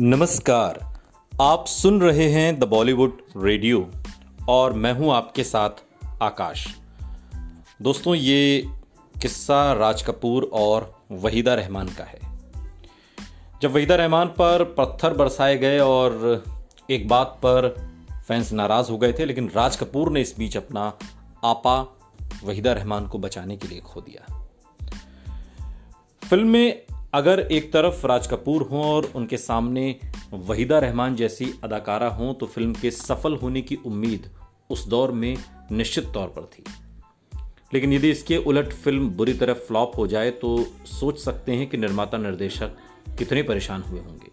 नमस्कार। आप सुन रहे हैं द बॉलीवुड रेडियो और मैं हूँ आपके साथ आकाश। दोस्तों, ये किस्सा राज कपूर और वहीदा रहमान का है। जब वहीदा रहमान पर पत्थर बरसाए गए और एक बात पर फैंस नाराज़ हो गए थे, लेकिन राज कपूर ने इस बीच अपना आपा वहीदा रहमान को बचाने के लिए खो दिया। फ़िल्म में अगर एक तरफ़ राज कपूर हों और उनके सामने वहीदा रहमान जैसी अदाकारा हों तो फ़िल्म के सफल होने की उम्मीद उस दौर में निश्चित तौर पर थी। लेकिन यदि इसके उलट फ़िल्म बुरी तरह फ्लॉप हो जाए तो सोच सकते हैं कि निर्माता निर्देशक कितने परेशान हुए होंगे।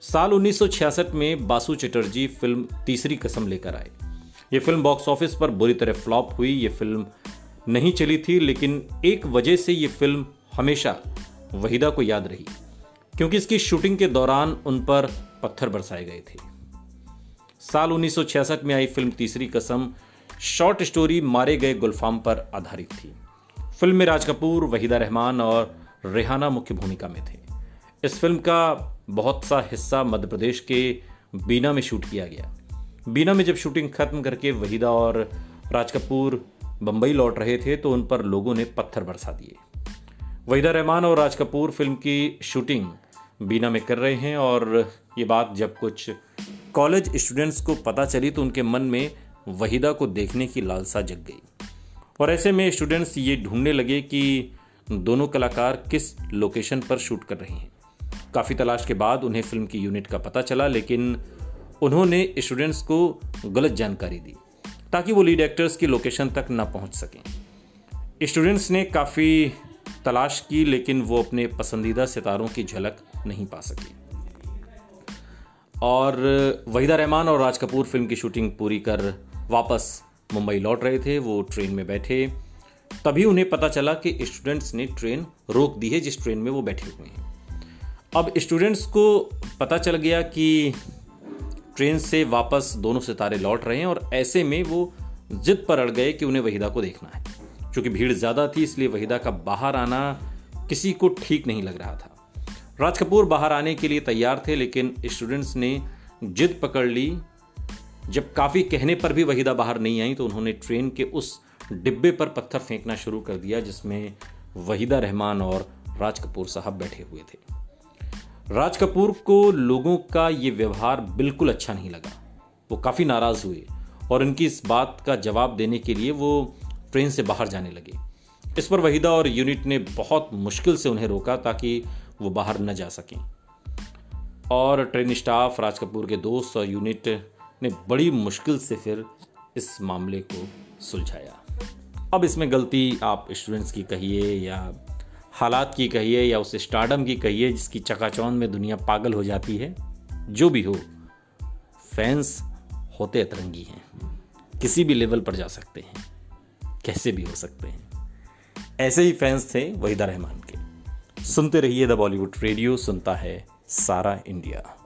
साल 1966 में बासु चटर्जी फ़िल्म तीसरी कसम लेकर आए। ये फ़िल्म बॉक्स ऑफ़िस पर बुरी तरह फ्लॉप हुई, ये फ़िल्म नहीं चली थी, लेकिन एक वजह से ये फ़िल्म हमेशा वहीदा को याद रही, क्योंकि इसकी शूटिंग के दौरान उन पर पत्थर बरसाए गए थे। साल 1966 में आई फ़िल्म तीसरी कसम, शॉर्ट स्टोरी मारे गए गुलफाम पर आधारित थी। फ़िल्म में राज कपूर, वहीदा रहमान और रेहाना मुख्य भूमिका में थे। इस फ़िल्म का बहुत सा हिस्सा मध्य प्रदेश के बीना में शूट किया गया। बीना में जब शूटिंग खत्म करके वहीदा और राज कपूर बंबई लौट रहे थे तो उन पर लोगों ने पत्थर बरसा दिए। वहीदा रहमान और राज कपूर फ़िल्म की शूटिंग बीना में कर रहे हैं और ये बात जब कुछ कॉलेज स्टूडेंट्स को पता चली तो उनके मन में वहीदा को देखने की लालसा जग गई। और ऐसे में स्टूडेंट्स ये ढूँढने लगे कि दोनों कलाकार किस लोकेशन पर शूट कर रहे हैं। काफ़ी तलाश के बाद उन्हें फ़िल्म की यूनिट का पता चला, लेकिन उन्होंने स्टूडेंट्स को गलत जानकारी दी ताकि वो लीड एक्टर्स की लोकेशन तक ना पहुँच सकें। स्टूडेंट्स ने काफ़ी तलाश की, लेकिन वो अपने पसंदीदा सितारों की झलक नहीं पा सकी। और वहीदा रहमान और राज कपूर फ़िल्म की शूटिंग पूरी कर वापस मुंबई लौट रहे थे। वो ट्रेन में बैठे। तभी उन्हें पता चला कि स्टूडेंट्स ने ट्रेन रोक दी है, जिस ट्रेन में वो बैठे हुए हैं। अब स्टूडेंट्स को पता चल गया कि ट्रेन से वापस दोनों सितारे लौट रहे हैं और ऐसे में वो जिद पर अड़ गए कि उन्हें वहीदा को देखना है। चूँकि भीड़ ज़्यादा थी, इसलिए वहीदा का बाहर आना किसी को ठीक नहीं लग रहा था। राज कपूर बाहर आने के लिए तैयार थे, लेकिन स्टूडेंट्स ने जिद पकड़ ली। जब काफ़ी कहने पर भी वहीदा बाहर नहीं आई तो उन्होंने ट्रेन के उस डिब्बे पर पत्थर फेंकना शुरू कर दिया, जिसमें वहीदा रहमान और राज कपूर साहब बैठे हुए थे। राज कपूर को लोगों का ये व्यवहार बिल्कुल अच्छा नहीं लगा। वो काफ़ी नाराज़ हुए और उनकी इस बात का जवाब देने के लिए वो ट्रेन से बाहर जाने लगे। इस पर वहीदा और यूनिट ने बहुत मुश्किल से उन्हें रोका ताकि वो बाहर न जा सकें। और ट्रेन स्टाफ राज कपूर के दोस्त और यूनिट ने बड़ी मुश्किल से फिर इस मामले को सुलझाया। अब इसमें गलती आप स्टूडेंट्स की कहिए या हालात की कहिए या उस स्टार्डम की कहिए जिसकी चकाचौंध में दुनिया पागल हो जाती है, जो भी हो, फैंस होते अतरंगी हैं। किसी भी लेवल पर जा सकते हैं। कैसे भी हो सकते हैं। ऐसे ही फैंस थे वहीदा रहमान के। सुनते रहिए द बॉलीवुड रेडियो सुनता है सारा इंडिया